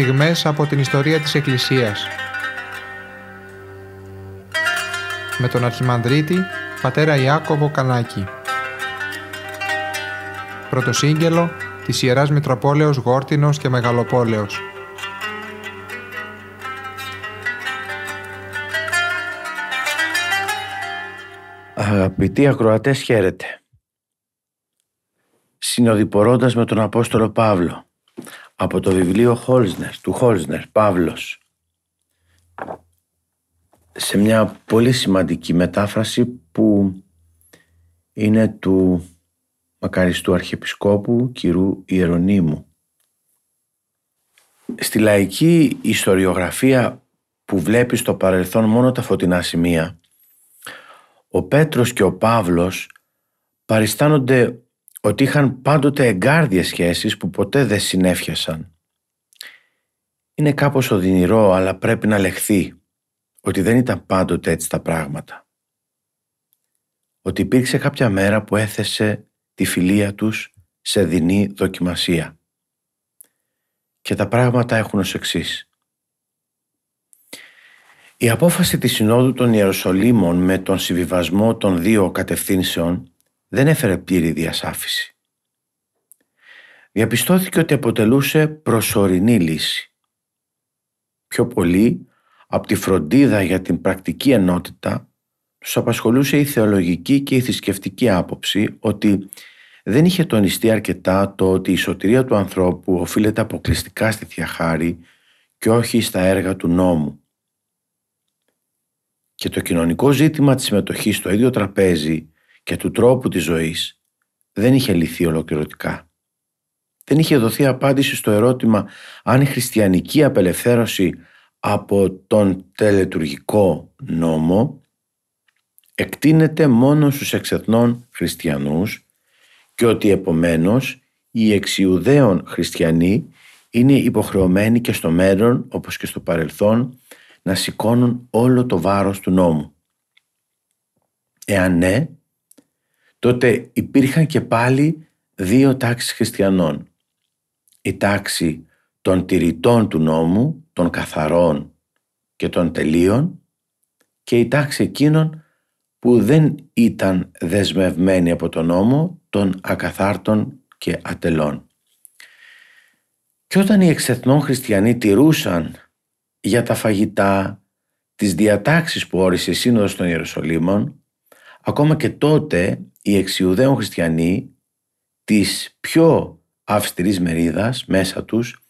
στιγμές από την ιστορία της Εκκλησίας. Με τον Αρχιμανδρίτη, πατέρα Ιάκωβο Κανάκη. Πρωτοσύγγελο της Ιεράς Μητροπόλεως Γόρτινος και Μεγαλοπόλεως. Αγαπητοί ακροατές χαίρετε. Συνοδηπορώντας με τον Απόστολο Παύλο από το βιβλίο Χόλσνερ, του Χόλσνερ, Παύλος σε μια πολύ σημαντική μετάφραση που είναι του μακαριστού Αρχιεπισκόπου κυρού Ιερονίμου. Στη λαϊκή ιστοριογραφία που βλέπεις στο παρελθόν μόνο τα φωτεινά σημεία ο Πέτρος και ο Παύλος παριστάνονται ότι είχαν πάντοτε εγκάρδιες σχέσεις που ποτέ δεν συνέφιασαν. Είναι κάπως οδυνηρό αλλά πρέπει να λεχθεί ότι δεν ήταν πάντοτε έτσι τα πράγματα. Ότι υπήρξε κάποια μέρα που έθεσε τη φιλία τους σε δεινή δοκιμασία. Και τα πράγματα έχουν ως εξής. Η απόφαση της Συνόδου των Ιεροσολύμων με τον συμβιβασμό των δύο κατευθύνσεων δεν έφερε πλήρη διασάφηση. Διαπιστώθηκε ότι αποτελούσε προσωρινή λύση. Πιο πολύ από τη φροντίδα για την πρακτική ενότητα τους απασχολούσε η θεολογική και η θρησκευτική άποψη ότι δεν είχε τονιστεί αρκετά το ότι η σωτηρία του ανθρώπου οφείλεται αποκλειστικά στη Θεία Χάρη και όχι στα έργα του νόμου και το κοινωνικό ζήτημα της συμμετοχής στο ίδιο τραπέζι και του τρόπου της ζωής δεν είχε λυθεί ολοκληρωτικά. Δεν είχε δοθεί απάντηση στο ερώτημα αν η χριστιανική απελευθέρωση από τον τελετουργικό νόμο εκτείνεται μόνο στους εξεθνών χριστιανούς και ότι επομένως οι εξιουδαίων χριστιανοί είναι υποχρεωμένοι και στο μέλλον όπως και στο παρελθόν να σηκώνουν όλο το βάρος του νόμου. Εάν ναι, τότε υπήρχαν και πάλι δύο τάξεις χριστιανών. Η τάξη των τηρητών του νόμου, των καθαρών και των τελείων και η τάξη εκείνων που δεν ήταν δεσμευμένοι από τον νόμο των ακαθάρτων και ατελών. Και όταν οι εξεθνών χριστιανοί τηρούσαν για τα φαγητά, τις διατάξεις που όρισε η Σύνοδος των Ιερουσαλήμων, ακόμα και τότε οι εξιουδαίων χριστιανοί της πιο αυστηρής μερίδας μέσα τους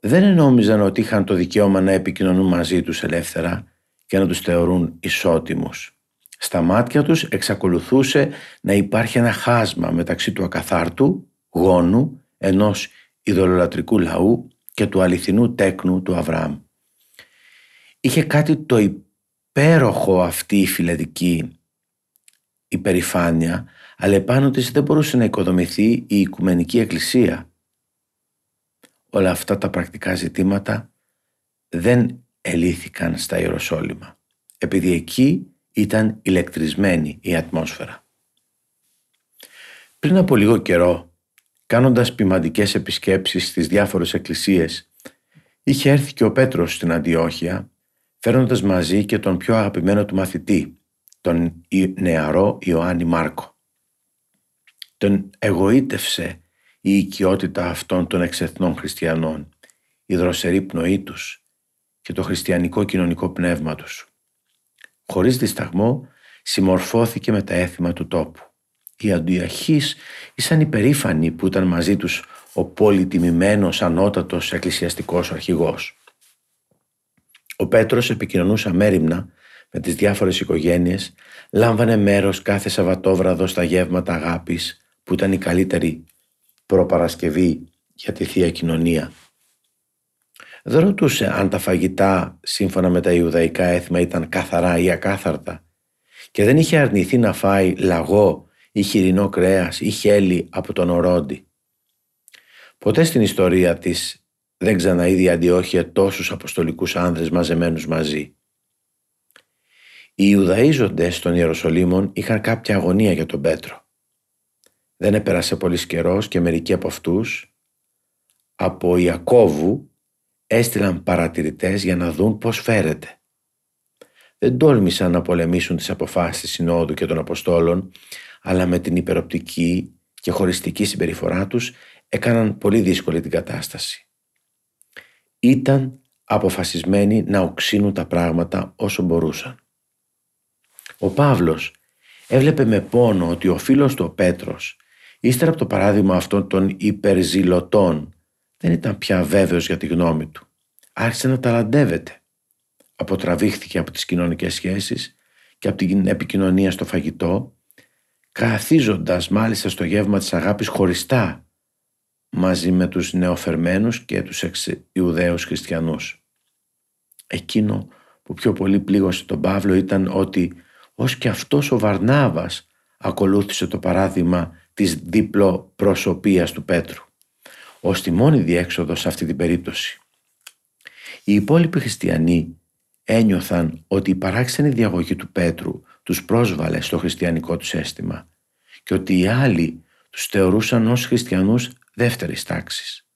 δεν νόμιζαν ότι είχαν το δικαίωμα να επικοινωνούν μαζί τους ελεύθερα και να τους θεωρούν ισότιμους. Στα μάτια τους εξακολουθούσε να υπάρχει ένα χάσμα μεταξύ του ακαθάρτου, γόνου, ενός ειδωλολατρικού λαού και του αληθινού τέκνου του Αβραάμ είχε κάτι το υπέροχο αυτή η φιλετική υπερηφάνεια, αλλά επάνω της δεν μπορούσε να οικοδομηθεί η Οικουμενική Εκκλησία. Όλα αυτά τα πρακτικά ζητήματα δεν ελήθηκαν στα Ιεροσόλυμα, επειδή εκεί ήταν ηλεκτρισμένη η ατμόσφαιρα. Πριν από λίγο καιρό, κάνοντας ποιμαντικές επισκέψεις στις διάφορες εκκλησίες, είχε έρθει και ο Πέτρος στην Αντιόχεια φέρνοντας μαζί και τον πιο αγαπημένο του μαθητή, τον νεαρό Ιωάννη Μάρκο. Τον εγωίτευσε η οικειότητα αυτών των εξεθνών χριστιανών, η δροσερή πνοή τους και το χριστιανικό κοινωνικό πνεύμα τους. Χωρίς δισταγμό συμμορφώθηκε με τα έθιμα του τόπου. Οι αντιαχείς ήσαν υπερήφανοι που ήταν μαζί τους ο πολυτιμημένος ανώτατος εκκλησιαστικός αρχηγός. Ο Πέτρος επικοινωνούσε αμέριμνα με τις διάφορες οικογένειες, λάμβανε μέρος κάθε Σαββατόβραδο στα γεύματα αγάπης που ήταν η καλύτερη προπαρασκευή για τη Θεία Κοινωνία. Δεν ρωτούσε αν τα φαγητά σύμφωνα με τα Ιουδαϊκά έθιμα ήταν καθαρά ή ακάθαρτα και δεν είχε αρνηθεί να φάει λαγό ή χοιρινό κρέας ή χέλι από τον ορόντι. Ποτέ στην ιστορία της δεν ξαναείδη αντιόχεια τόσους αποστολικούς άνδρες μαζεμένους μαζί. Οι Ιουδαίζοντες των Ιεροσολύμων είχαν κάποια αγωνία για τον Πέτρο. Δεν έπερασε πολύς καιρός και μερικοί από αυτούς, από Ιακώβου, έστειλαν παρατηρητές για να δουν πώς φέρεται. Δεν τόλμησαν να πολεμήσουν τις αποφάσεις της Συνόδου και των Αποστόλων, αλλά με την υπεροπτική και χωριστική συμπεριφορά τους έκαναν πολύ δύσκολη την κατάσταση. Ήταν αποφασισμένοι να οξύνουν τα πράγματα όσο μπορούσαν. Ο Παύλος έβλεπε με πόνο ότι ο φίλος του ο Πέτρος, ύστερα από το παράδειγμα αυτών των υπερζηλωτών, δεν ήταν πια βέβαιος για τη γνώμη του. Άρχισε να ταλαντεύεται. Αποτραβήχθηκε από τις κοινωνικές σχέσεις και από την επικοινωνία στο φαγητό, καθίζοντας μάλιστα στο γεύμα της αγάπης χωριστά μαζί με τους νεοφερμένους και τους εξ-Ιουδαίους χριστιανούς. Εκείνο που πιο πολύ πλήγωσε τον Παύλο ήταν ότι ως και αυτός ο Βαρνάβας ακολούθησε το παράδειγμα της διπλοπροσωπίας του Πέτρου ως τη μόνη διέξοδος σε αυτή την περίπτωση. Οι υπόλοιποι χριστιανοί ένιωθαν ότι η παράξενη διαγωγή του Πέτρου τους πρόσβαλε στο χριστιανικό τους αίσθημα και ότι οι άλλοι τους θεωρούσαν ως χριστιανούς δεύτερης τάξης.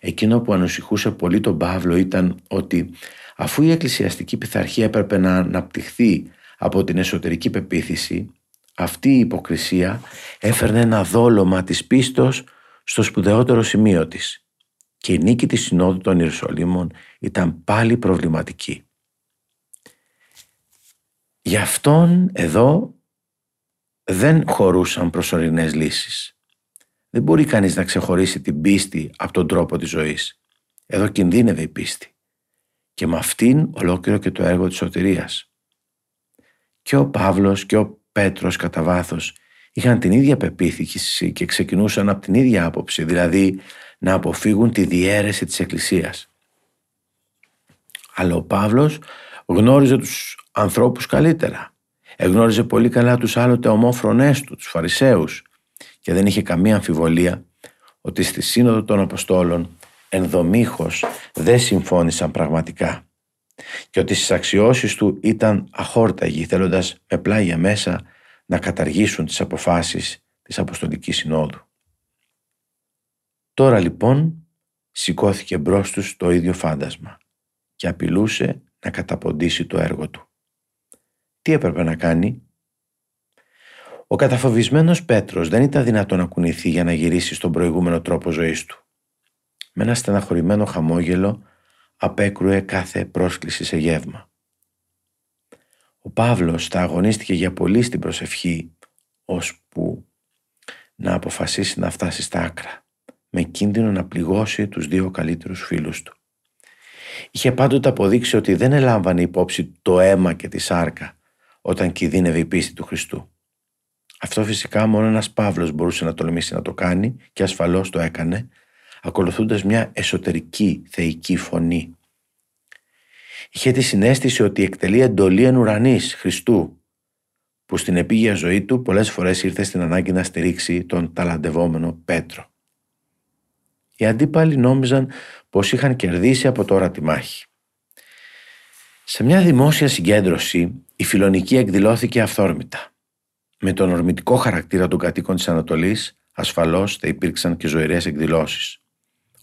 Εκείνο που ανοσυχούσε πολύ τον Παύλο ήταν ότι αφού η εκκλησιαστική πειθαρχία έπρεπε να αναπτυχθεί από την εσωτερική πεποίθηση, αυτή η υποκρισία έφερνε ένα δόλωμα της πίστος στο σπουδαιότερο σημείο της και η νίκη της Συνόδου των Ιερουσαλήμων ήταν πάλι προβληματική. Γι' αυτόν εδώ δεν χωρούσαν προσωρινές λύσεις. Δεν μπορεί κανείς να ξεχωρίσει την πίστη από τον τρόπο της ζωής. Εδώ κινδύνευε η πίστη. Και με αυτήν ολόκληρο και το έργο της σωτηρίας. Και ο Παύλος και ο Πέτρος κατά βάθος είχαν την ίδια πεποίθηση και ξεκινούσαν από την ίδια άποψη, δηλαδή να αποφύγουν τη διαίρεση της Εκκλησίας. Αλλά ο Παύλος γνώριζε τους ανθρώπους καλύτερα. Εγνώριζε πολύ καλά τους άλλοτε ομόφρονές του, τους Φαρισαίους και δεν είχε καμία αμφιβολία ότι στη Σύνοδο των Αποστόλων ενδομήχως δεν συμφώνησαν πραγματικά και ότι στις αξιώσεις του ήταν αχόρταγοι θέλοντας με πλάγια μέσα να καταργήσουν τις αποφάσεις της Αποστολικής Συνόδου. Τώρα λοιπόν σηκώθηκε μπρος τους το ίδιο φάντασμα και απειλούσε να καταποντήσει το έργο του. Τι έπρεπε να κάνει; Ο καταφοβισμένος Πέτρος δεν ήταν δυνατόν να κουνηθεί για να γυρίσει στον προηγούμενο τρόπο ζωής του. Με ένα στεναχωρημένο χαμόγελο απέκρουε κάθε πρόσκληση σε γεύμα. Ο Παύλος τα αγωνίστηκε για πολύ στην προσευχή, ώσπου να αποφασίσει να φτάσει στα άκρα, με κίνδυνο να πληγώσει τους δύο καλύτερους φίλους του. Είχε πάντοτε αποδείξει ότι δεν ελάμβανε υπόψη το αίμα και τη σάρκα όταν κινδύνευε η πίστη του Χριστού. Αυτό φυσικά μόνο ένας Παύλος μπορούσε να τολμήσει να το κάνει και ασφαλώς το έκανε, ακολουθώντας μια εσωτερική θεϊκή φωνή είχε τη συνέστηση ότι εκτελεί εντολή εν ουρανής Χριστού, που στην επίγεια ζωή του πολλές φορές ήρθε στην ανάγκη να στηρίξει τον ταλαντευόμενο Πέτρο. Οι αντίπαλοι νόμιζαν πως είχαν κερδίσει από τώρα τη μάχη. Σε μια δημόσια συγκέντρωση η φιλονική εκδηλώθηκε αυθόρμητα. Με τον ορμητικό χαρακτήρα των κατοίκων της Ανατολής ασφαλώς θα υπήρξαν και ζωηρές εκδηλώσεις.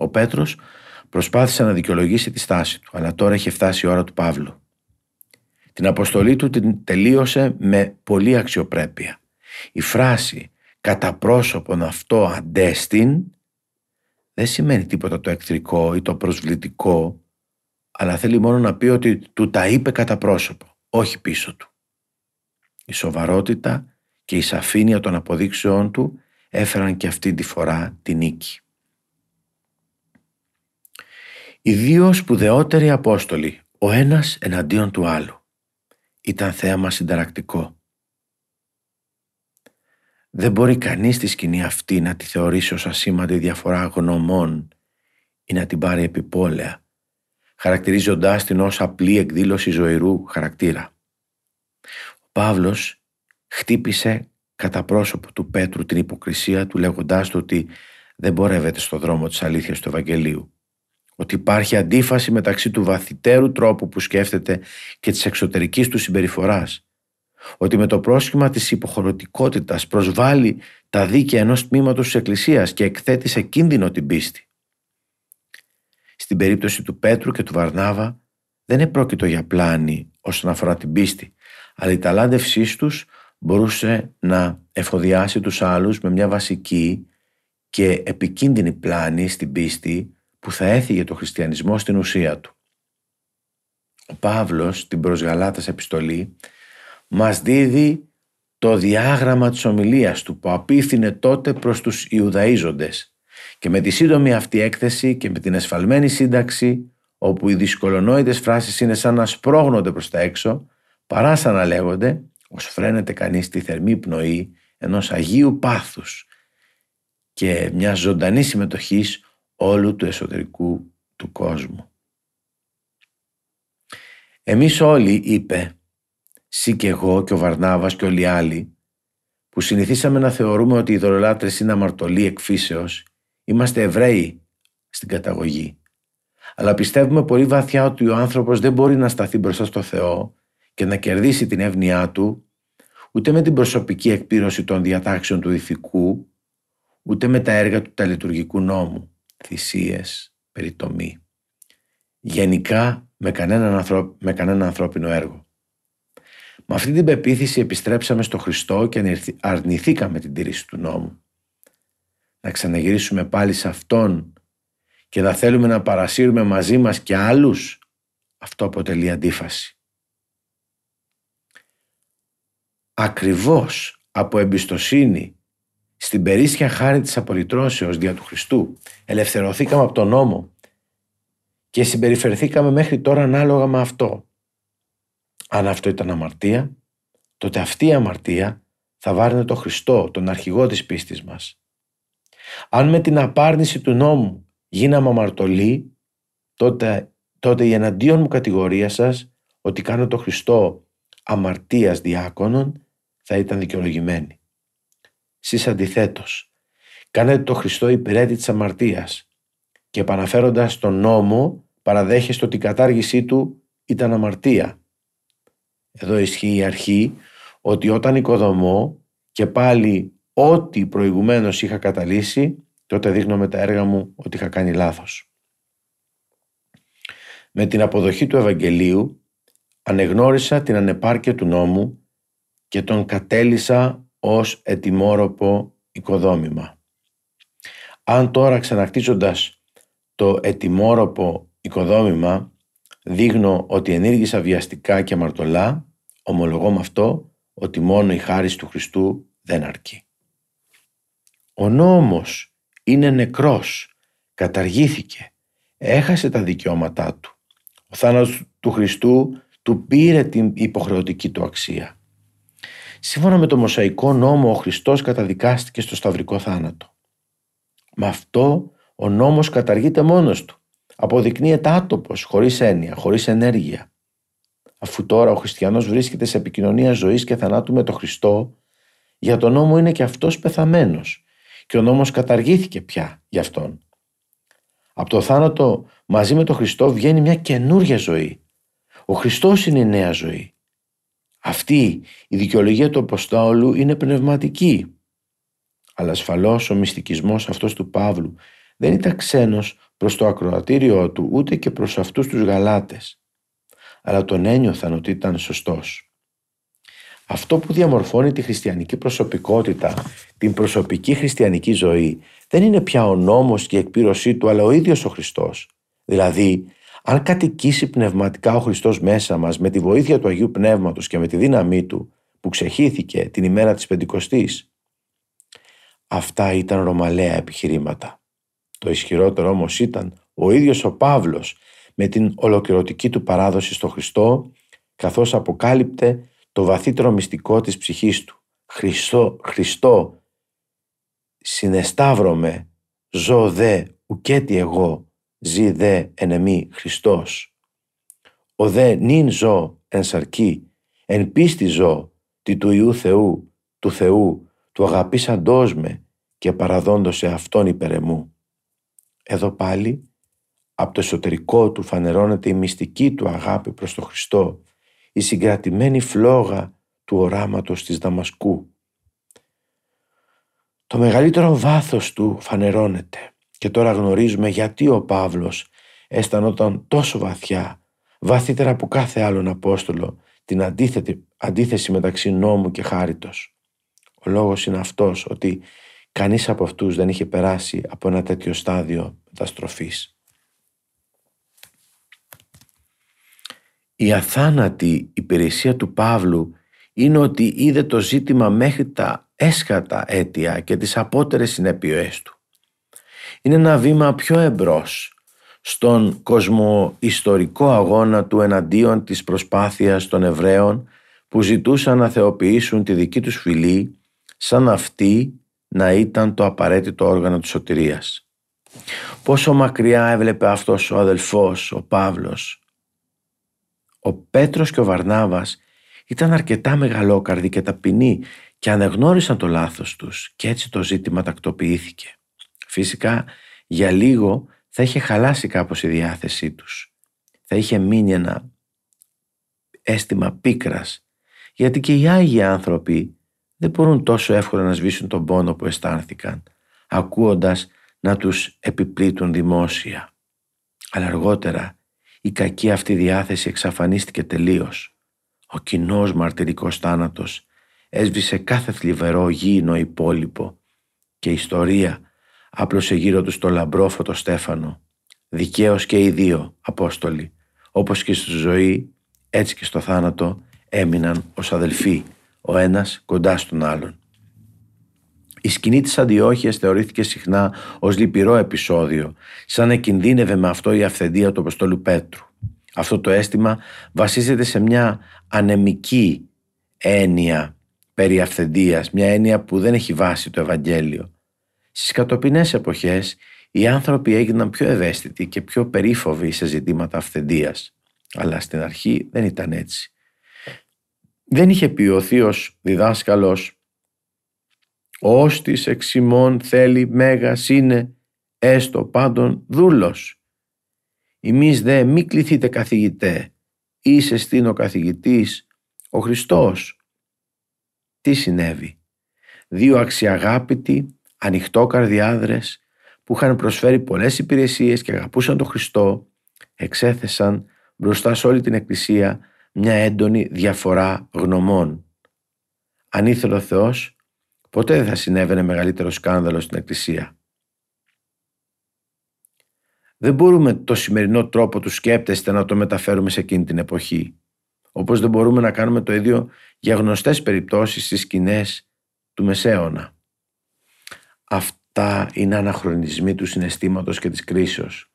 Ο Πέτρος Προσπάθησε να δικαιολογήσει τη στάση του, αλλά τώρα είχε φτάσει η ώρα του Παύλου. Την αποστολή του την τελείωσε με πολύ αξιοπρέπεια. Η φράση «κατά πρόσωπον αυτό αντέστην» δεν σημαίνει τίποτα το εχθρικό ή το προσβλητικό, αλλά θέλει μόνο να πει ότι του τα είπε κατά πρόσωπο, όχι πίσω του. Η σοβαρότητα και η σαφήνεια των αποδείξεών του έφεραν και αυτή τη φορά τη νίκη. Οι δύο σπουδαιότεροι Απόστολοι, ο ένας εναντίον του άλλου. Ήταν θέαμα συνταρακτικό. Δεν μπορεί κανείς τη σκηνή αυτή να τη θεωρήσει ως ασήμαντη διαφορά γνωμών ή να την πάρει επιπόλαια, χαρακτηρίζοντάς την ως απλή εκδήλωση ζωηρού χαρακτήρα. Ο Παύλος χτύπησε κατά πρόσωπο του Πέτρου την υποκρισία του λέγοντάς του ότι δεν πορεύεται στο δρόμο της αλήθειας του Ευαγγελίου ότι υπάρχει αντίφαση μεταξύ του βαθυτέρου τρόπου που σκέφτεται και της εξωτερικής του συμπεριφοράς. Ότι με το πρόσχημα της υποχωρητικότητας προσβάλλει τα δίκαια ενός τμήματος της Εκκλησίας και εκθέτει σε κίνδυνο την πίστη. Στη Στην περίπτωση του Πέτρου και του Βαρνάβα δεν επρόκειτο για πλάνη όσον αφορά την πίστη, αλλά η ταλάντευσή τους μπορούσε να εφοδιάσει τους άλλους με μια βασική και επικίνδυνη πλάνη στην πίστη που θα έφυγε το χριστιανισμό στην ουσία του. Ο Παύλος στην προς Γαλάτας επιστολή μας δίδει το διάγραμμα της ομιλίας του που απίθυνε τότε προς τους Ιουδαΐζοντες και με τη σύντομη αυτή έκθεση και με την εσφαλμένη σύνταξη όπου οι δυσκολονόητες φράσεις είναι σαν να σπρώγνονται προς τα έξω παρά σαν να λέγονται ως φρένεται κανείς τη θερμή πνοή ενός Αγίου Πάθους και μιας ζωντανής συμμετοχής όλου του εσωτερικού του κόσμου. Εμείς όλοι, είπε, «Σύ και εγώ και ο Βαρνάβας και όλοι οι άλλοι, που συνηθίσαμε να θεωρούμε ότι οι δωρολάτρες είναι αμαρτωλοί εκφύσεως, είμαστε Εβραίοι στην καταγωγή. Αλλά πιστεύουμε πολύ βαθιά ότι ο άνθρωπος δεν μπορεί να σταθεί μπροστά στο Θεό και να κερδίσει την εύνοιά του ούτε με την προσωπική εκπλήρωση των διατάξεων του ηθικού, ούτε με τα έργα του ταλειτουργικού νόμου, θυσίες, περιτομή. Γενικά με κανένα, με κανένα ανθρώπινο έργο. Με αυτή την πεποίθηση επιστρέψαμε στο Χριστό και αρνηθήκαμε την τήρηση του νόμου. Να ξαναγυρίσουμε πάλι σε Αυτόν και να θέλουμε να παρασύρουμε μαζί μας και άλλους, αυτό αποτελεί αντίφαση. Ακριβώς από εμπιστοσύνη στην περίσσια χάρη της απολυτρώσεως δια του Χριστού ελευθερωθήκαμε από τον νόμο και συμπεριφερθήκαμε μέχρι τώρα ανάλογα με αυτό. Αν αυτό ήταν αμαρτία, τότε αυτή η αμαρτία θα βάρνε το Χριστό, τον αρχηγό της πίστης μας. Αν με την απάρνηση του νόμου γίναμε αμαρτωλοί, τότε, τότε η εναντίον μου κατηγορία σας ότι κάνω το Χριστό αμαρτίας διάκονων θα ήταν δικαιολογημένη. Σεις αντιθέτως, κάνετε το Χριστό υπηρέτη της αμαρτίας και επαναφέροντας τον νόμο παραδέχεστε ότι η κατάργησή του ήταν αμαρτία. Εδώ ισχύει η αρχή ότι όταν οικοδομώ και πάλι ό,τι προηγουμένως είχα καταλύσει, τότε δείχνω με τα έργα μου ότι είχα κάνει λάθος. Με την αποδοχή του Ευαγγελίου ανεγνώρισα την ανεπάρκεια του νόμου και τον κατέλησα ως ετοιμόροπο οικοδόμημα. Αν τώρα ξανακτίζοντας το ετοιμόροπο οικοδόμημα δείχνω ότι ενήργησα βιαστικά και αμαρτωλά, ομολογώ με αυτό ότι μόνο η χάρη του Χριστού δεν αρκεί. Ο νόμος είναι νεκρός, καταργήθηκε, έχασε τα δικαιώματά του. Ο θάνατος του Χριστού του πήρε την υποχρεωτική του αξία. Σύμφωνα με το Μωσαϊκό νόμο ο Χριστός καταδικάστηκε στο σταυρικό θάνατο. Με αυτό ο νόμος καταργείται μόνος του. Αποδεικνύεται άτοπος, χωρίς έννοια, χωρίς ενέργεια. Αφού τώρα ο χριστιανός βρίσκεται σε επικοινωνία ζωής και θανάτου με τον Χριστό, για τον νόμο είναι και αυτός πεθαμένος και ο νόμος καταργήθηκε πια για αυτόν. Από το θάνατο μαζί με τον Χριστό βγαίνει μια καινούργια ζωή. Ο Χριστός είναι η νέα ζωή. Αυτή η δικαιολογία του Αποστόλου είναι πνευματική. Αλλά ασφαλώς ο μυστικισμός αυτός του Παύλου δεν ήταν ξένος προς το ακροατήριό του ούτε και προς αυτούς τους γαλάτες. Αλλά τον ένιωθαν ότι ήταν σωστός. Αυτό που διαμορφώνει τη χριστιανική προσωπικότητα, την προσωπική χριστιανική ζωή, δεν είναι πια ο νόμος και η εκπλήρωσή του, αλλά ο ίδιος ο Χριστός. Δηλαδή, αν κατοικήσει πνευματικά ο Χριστός μέσα μας με τη βοήθεια του Αγίου Πνεύματος και με τη δύναμή του που ξεχύθηκε την ημέρα της Πεντηκοστής, αυτά ήταν ρωμαλαία επιχειρήματα. Το ισχυρότερο όμως ήταν ο ίδιος ο Παύλος με την ολοκληρωτική του παράδοση στο Χριστό καθώς αποκάλυπτε το βαθύτερο μυστικό της ψυχής του. Χριστό, Χριστό συνεσταύρωμαι, ζω δε, ουκέτι εγώ, ζει δε εν Χριστός. Ο δε νυν ζω εν σαρκή, εν πίστη ζω, τη του Ιού Θεού, του Θεού, του αγαπήσαντός με και παραδόντος σε Αυτόν υπερεμού. Εδώ πάλι, από το εσωτερικό του φανερώνεται η μυστική του αγάπη προς τον Χριστό, η συγκρατημένη φλόγα του οράματος της Δαμασκού. Το μεγαλύτερο βάθος του φανερώνεται και τώρα γνωρίζουμε γιατί ο Παύλος αισθανόταν τόσο βαθιά, βαθύτερα από κάθε άλλον Απόστολο, την αντίθετη, αντίθεση μεταξύ νόμου και χάριτος. Ο λόγος είναι αυτός ότι κανείς από αυτούς δεν είχε περάσει από ένα τέτοιο στάδιο μεταστροφής. Η αθάνατη υπηρεσία του Παύλου είναι ότι είδε το ζήτημα μέχρι τα έσχατα αίτια και τις απότερες συνέπειες του. Είναι ένα βήμα πιο εμπρός στον κοσμοϊστορικό αγώνα του εναντίον της προσπάθειας των Εβραίων που ζητούσαν να θεοποιήσουν τη δική τους φυλή σαν αυτή να ήταν το απαραίτητο όργανο της σωτηρίας. Πόσο μακριά έβλεπε αυτός ο αδελφός, ο Παύλος. Ο Πέτρος και ο Βαρνάβας ήταν αρκετά μεγαλόκαρδοι και ταπεινοί και αναγνώρισαν το λάθος τους και έτσι το ζήτημα τακτοποιήθηκε. Φυσικά για λίγο θα είχε χαλάσει κάπως η διάθεσή τους. Θα είχε μείνει ένα αίσθημα πίκρας γιατί και οι Άγιοι άνθρωποι δεν μπορούν τόσο εύκολα να σβήσουν τον πόνο που αισθάνθηκαν ακούοντας να τους επιπλήττουν δημόσια. Αλλά αργότερα η κακή αυτή διάθεση εξαφανίστηκε τελείως. Ο κοινός μαρτυρικός θάνατος έσβησε κάθε θλιβερό γήινο υπόλοιπο και η ιστορία άπλωσε γύρω τους το λαμπρόφωτο στέφανο. Δικαίως και οι δύο Απόστολοι, όπως και στη ζωή, έτσι και στο θάνατο, έμειναν ως αδελφοί, ο ένας κοντά στον άλλον. Η σκηνή της Αντιόχειας θεωρήθηκε συχνά ως λυπηρό επεισόδιο, σαν να κινδύνευε με αυτό η αυθεντία του Αποστόλου Πέτρου. Αυτό το αίσθημα βασίζεται σε μια ανεμική έννοια περί αυθεντίας, μια έννοια που δεν έχει βάση το Ευαγγέλιο. Στις κατοπινές εποχές οι άνθρωποι έγιναν πιο ευαίσθητοι και πιο περίφοβοι σε ζητήματα αυθεντίας. Αλλά στην αρχή δεν ήταν έτσι. Δεν είχε πει ο θείος διδάσκαλος «Ο όστης εξημών θέλει μέγας είναι, έστω πάντων δούλος». Εμείς δε μη κληθείτε καθηγητέ, είσαι στην ο καθηγητής, ο Χριστός. Τι συνέβη; Δύο αξιαγάπητοι, ανοιχτόκαρδοι άνδρες που είχαν προσφέρει πολλές υπηρεσίες και αγαπούσαν τον Χριστό, εξέθεσαν μπροστά σε όλη την Εκκλησία μια έντονη διαφορά γνωμών. Αν ήθελε ο Θεός, ποτέ δεν θα συνέβαινε μεγαλύτερο σκάνδαλο στην Εκκλησία. Δεν μπορούμε το σημερινό τρόπο του σκέπτεστε να το μεταφέρουμε σε εκείνη την εποχή. Όπως δεν μπορούμε να κάνουμε το ίδιο για γνωστές περιπτώσεις στις σκηνές του Μεσαίωνα. Αυτά είναι αναχρονισμοί του συναισθήματος και της κρίσεως.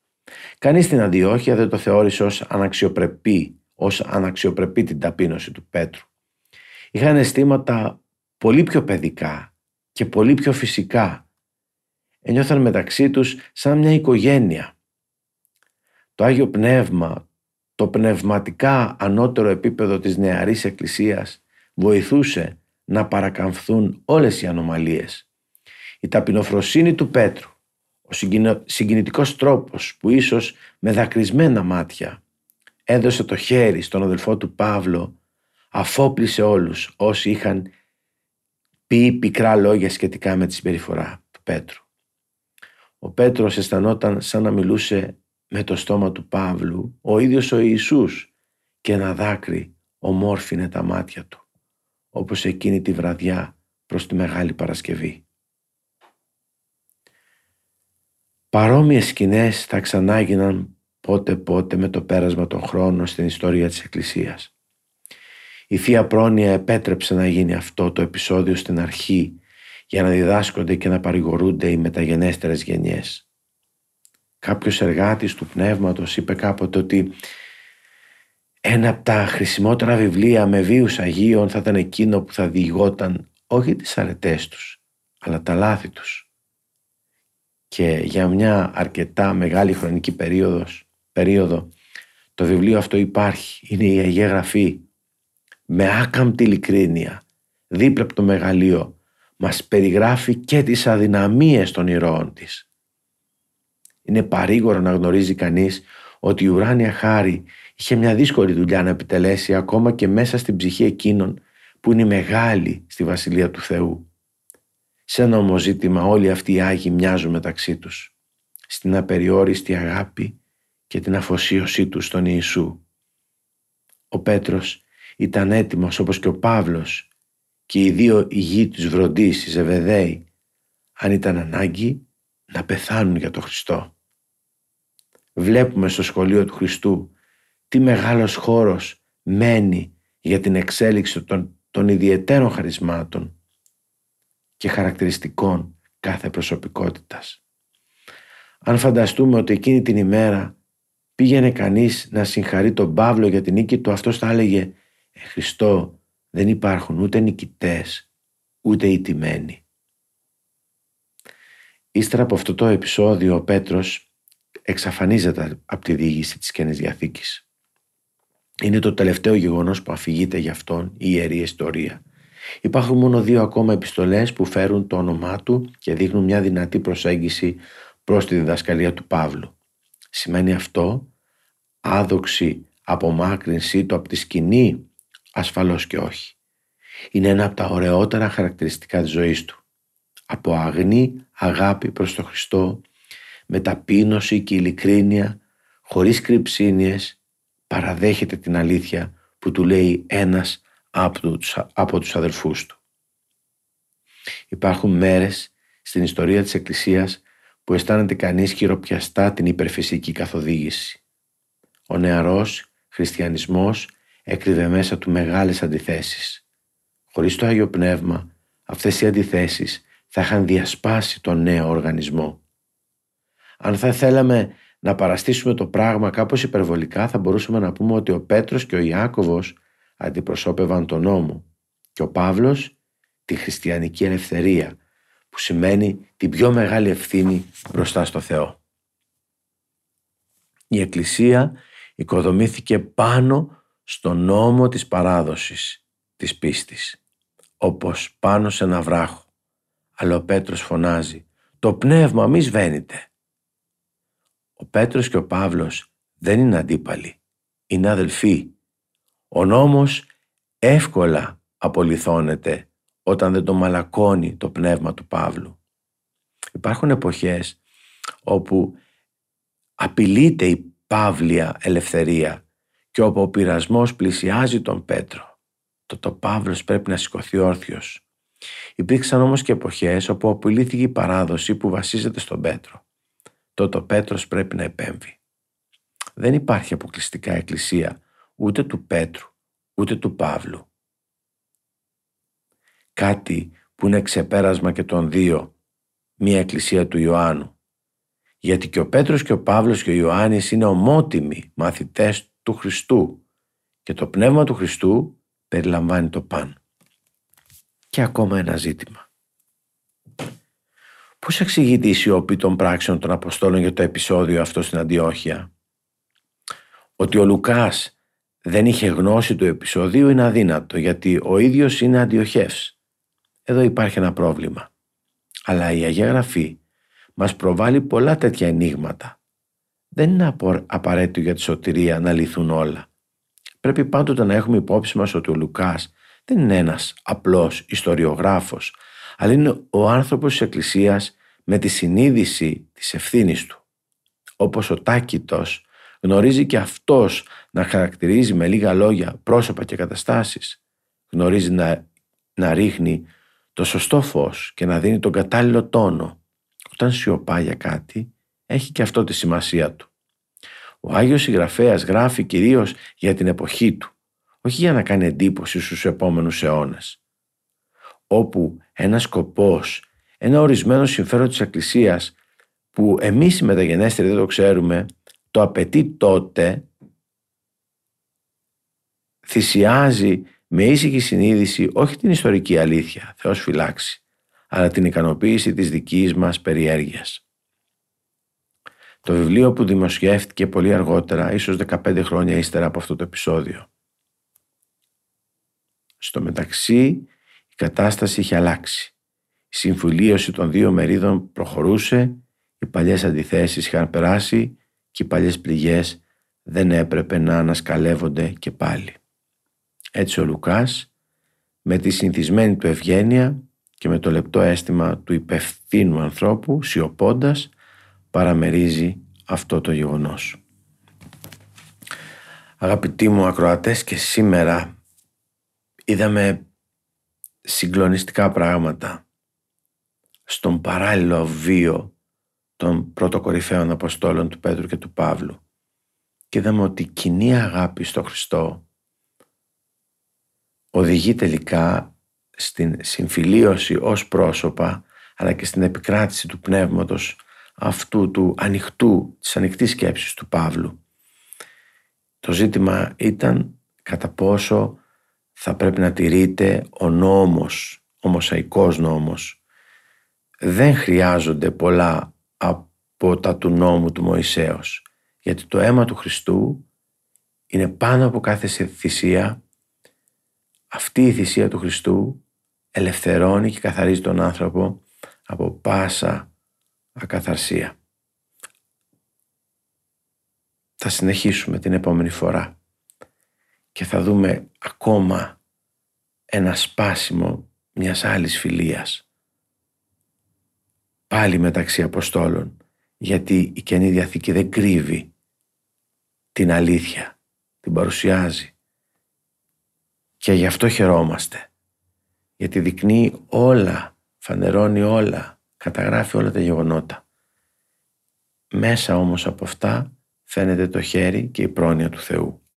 Κανείς στην Αντιόχεια δεν το θεώρησε ως αναξιοπρεπή, ως αναξιοπρεπή την ταπείνωση του Πέτρου. Είχαν αισθήματα πολύ πιο παιδικά και πολύ πιο φυσικά. Ένιωθαν μεταξύ τους σαν μια οικογένεια. Το Άγιο Πνεύμα, το πνευματικά ανώτερο επίπεδο της νεαρής εκκλησίας βοηθούσε να παρακαμφθούν όλες οι ανομαλίες. Η ταπεινοφροσύνη του Πέτρου, ο συγκινητικός τρόπος που ίσως με δακρυσμένα μάτια έδωσε το χέρι στον αδελφό του Παύλο αφόπλησε όλους όσοι είχαν πει πικρά λόγια σχετικά με τη συμπεριφορά του Πέτρου. Ο Πέτρος αισθανόταν σαν να μιλούσε με το στόμα του Παύλου ο ίδιος ο Ιησούς και ένα δάκρυ ομόρφινε τα μάτια του όπως εκείνη τη βραδιά προς τη Μεγάλη Παρασκευή. Παρόμοιες σκηνές θα ξανάγιναν πότε πότε με το πέρασμα των χρόνων στην ιστορία της Εκκλησίας. Η Θεία Πρόνοια επέτρεψε να γίνει αυτό το επεισόδιο στην αρχή για να διδάσκονται και να παρηγορούνται οι μεταγενέστερες γενιές. Κάποιος εργάτης του πνεύματος είπε κάποτε ότι ένα από τα χρησιμότερα βιβλία με βίους Αγίων θα ήταν εκείνο που θα διηγόταν όχι τις αρετές τους, αλλά τα λάθη τους. Και για μια αρκετά μεγάλη χρονική περίοδος, περίοδο το βιβλίο αυτό υπάρχει, είναι η Αγία Γραφή, με άκαμπτη ειλικρίνεια, δίπλα από το μεγαλείο, μας περιγράφει και τις αδυναμίες των ηρώων της. Είναι παρήγορο να γνωρίζει κανείς ότι η ουράνια χάρη είχε μια δύσκολη δουλειά να επιτελέσει ακόμα και μέσα στην ψυχή εκείνων που είναι μεγάλη στη Βασιλεία του Θεού. Σε ένα όμως ζήτημα όλοι αυτοί οι Άγιοι μοιάζουν μεταξύ τους. Στην απεριόριστη αγάπη και την αφοσίωσή τους στον Ιησού. Ο Πέτρος ήταν έτοιμος όπως και ο Παύλος και οι δύο ηγοί της Βροντής, οι Ζεβεδαίοι, αν ήταν ανάγκη να πεθάνουν για τον Χριστό. Βλέπουμε στο σχολείο του Χριστού τι μεγάλος χώρος μένει για την εξέλιξη των, των ιδιαιτέρων χαρισμάτων και χαρακτηριστικών κάθε προσωπικότητας. Αν φανταστούμε ότι εκείνη την ημέρα πήγαινε κανείς να συγχαρεί τον Παύλο για την νίκη του, αυτός θα έλεγε «Ε, Χριστό, δεν υπάρχουν ούτε νικητές, ούτε ιτημένοι». Ύστερα από αυτό το επεισόδιο ο Πέτρος εξαφανίζεται από τη διήγηση της Καινής Διαθήκης. Είναι το τελευταίο γεγονός που αφηγείται για αυτόν η Ιερή Ιστορία. Υπάρχουν μόνο δύο ακόμα επιστολές που φέρουν το όνομά του και δείχνουν μια δυνατή προσέγγιση προς τη διδασκαλία του Παύλου. Σημαίνει αυτό άδοξη απομάκρυνσή του από τη σκηνή, ασφαλώς και όχι. Είναι ένα από τα ωραιότερα χαρακτηριστικά της ζωής του. Από αγνή αγάπη προς τον Χριστό, με ταπείνωση και ειλικρίνεια, χωρίς κρυψίνιες, παραδέχεται την αλήθεια που του λέει ένας από τους, από τους αδελφούς του. Υπάρχουν μέρες στην ιστορία της Εκκλησίας που αισθάνεται κανείς χειροπιαστά την υπερφυσική καθοδήγηση. Ο νεαρός χριστιανισμός έκρυβε μέσα του μεγάλες αντιθέσεις. Χωρίς το Άγιο Πνεύμα, αυτές οι αντιθέσεις θα είχαν διασπάσει τον νέο οργανισμό. Αν θα θέλαμε να παραστήσουμε το πράγμα κάπως υπερβολικά, θα μπορούσαμε να πούμε ότι ο Πέτρος και ο Ιάκωβος αντιπροσώπευαν τον νόμο και ο Παύλος τη χριστιανική ελευθερία που σημαίνει την πιο μεγάλη ευθύνη μπροστά στο Θεό. Η Εκκλησία οικοδομήθηκε πάνω στο νόμο της παράδοσης της πίστης όπως πάνω σε ένα βράχο. Αλλά ο Πέτρος φωνάζει «Το πνεύμα μη σβαίνεται». Ο Πέτρος και ο Παύλος δεν είναι αντίπαλοι, είναι αδελφοί. Ο νόμος εύκολα απολυθώνεται όταν δεν το μαλακώνει το πνεύμα του Παύλου. Υπάρχουν εποχές όπου απειλείται η παύλια ελευθερία και όπου ο πειρασμός πλησιάζει τον Πέτρο. Το το Παύλος πρέπει να σηκωθεί όρθιος. Υπήρξαν όμως και εποχές όπου απειλήθηκε η παράδοση που βασίζεται στον Πέτρο. Τότε ο Πέτρος πρέπει να επέμβει. Δεν υπάρχει αποκλειστικά εκκλησία ούτε του Πέτρου ούτε του Παύλου κάτι που είναι ξεπέρασμα και των δύο, μία εκκλησία του Ιωάννου. Γιατί και ο Πέτρος και ο Παύλος και ο Ιωάννης είναι ομότιμοι μαθητές του Χριστού και το πνεύμα του Χριστού περιλαμβάνει το παν. Και ακόμα ένα ζήτημα. Πώς εξηγείται η σιωπή των πράξεων των Αποστόλων για το επεισόδιο αυτό στην Αντιόχεια; Ότι ο Λουκάς δεν είχε γνώση του επεισοδίου είναι αδύνατο γιατί ο ίδιος είναι αντιοχεύς εδώ υπάρχει ένα πρόβλημα. Αλλά η Αγία Γραφή μας προβάλλει πολλά τέτοια ενίγματα. Δεν είναι απαραίτητο για τη σωτηρία να λυθούν όλα. Πρέπει πάντοτε να έχουμε υπόψη μας ότι ο Λουκάς δεν είναι ένας απλός ιστοριογράφος, αλλά είναι ο άνθρωπος της Εκκλησίας με τη συνείδηση της ευθύνης του. Όπως ο Τάκητος γνωρίζει και αυτός να χαρακτηρίζει με λίγα λόγια πρόσωπα και καταστάσεις. Γνωρίζει να, να ρίχνει το σωστό φως και να δίνει τον κατάλληλο τόνο. Όταν σιωπά για κάτι, έχει και αυτό τη σημασία του. Ο Άγιος Συγγραφέας γράφει κυρίως για την εποχή του, όχι για να κάνει εντύπωση στους επόμενους αιώνες. Όπου ένας σκοπός, ένα ορισμένο συμφέρον της Εκκλησίας που εμείς οι μεταγενέστεροι δεν το ξέρουμε, το απαιτεί τότε, θυσιάζει με ήσυχη συνείδηση όχι την ιστορική αλήθεια, Θεός φυλάξει, αλλά την ικανοποίηση της δικής μας περιέργειας. Το βιβλίο που δημοσιεύτηκε πολύ αργότερα, ίσως 15 χρόνια ύστερα από αυτό το επεισόδιο. Στο μεταξύ η κατάσταση είχε αλλάξει. Η συμφιλίωση των δύο μερίδων προχωρούσε, οι παλιές αντιθέσεις είχαν περάσει και οι παλιές πληγές δεν έπρεπε να ανασκαλεύονται και πάλι. Έτσι ο Λουκάς με τη συνηθισμένη του ευγένεια και με το λεπτό αίσθημα του υπευθύνου ανθρώπου σιωπώντας παραμερίζει αυτό το γεγονός. Αγαπητοί μου ακροατές και σήμερα είδαμε συγκλονιστικά πράγματα στον παράλληλο βίο των πρωτοκορυφαίων Αποστόλων του Πέτρου και του Παύλου και είδαμε ότι η κοινή αγάπη στο Χριστό οδηγεί τελικά στην συμφιλίωση ως πρόσωπα αλλά και στην επικράτηση του πνεύματος αυτού του ανοιχτού, της ανοιχτής σκέψης του Παύλου. Το ζήτημα ήταν κατά πόσο θα πρέπει να τηρείται ο νόμος, ο μοσαϊκός νόμος. Δεν χρειάζονται πολλά από τα του νόμου του Μωυσέως, γιατί το αίμα του Χριστού είναι πάνω από κάθε θυσία. Αυτή η θυσία του Χριστού ελευθερώνει και καθαρίζει τον άνθρωπο από πάσα ακαθαρσία. Θα συνεχίσουμε την επόμενη φορά και θα δούμε ακόμα ένα σπάσιμο μιας άλλης φιλίας. Πάλι μεταξύ Αποστόλων, γιατί η Καινή Διαθήκη δεν κρύβει την αλήθεια, την παρουσιάζει. Και γι' αυτό χαιρόμαστε, γιατί δεικνύει όλα, φανερώνει όλα, καταγράφει όλα τα γεγονότα. Μέσα όμως από αυτά φαίνεται το χέρι και η πρόνοια του Θεού.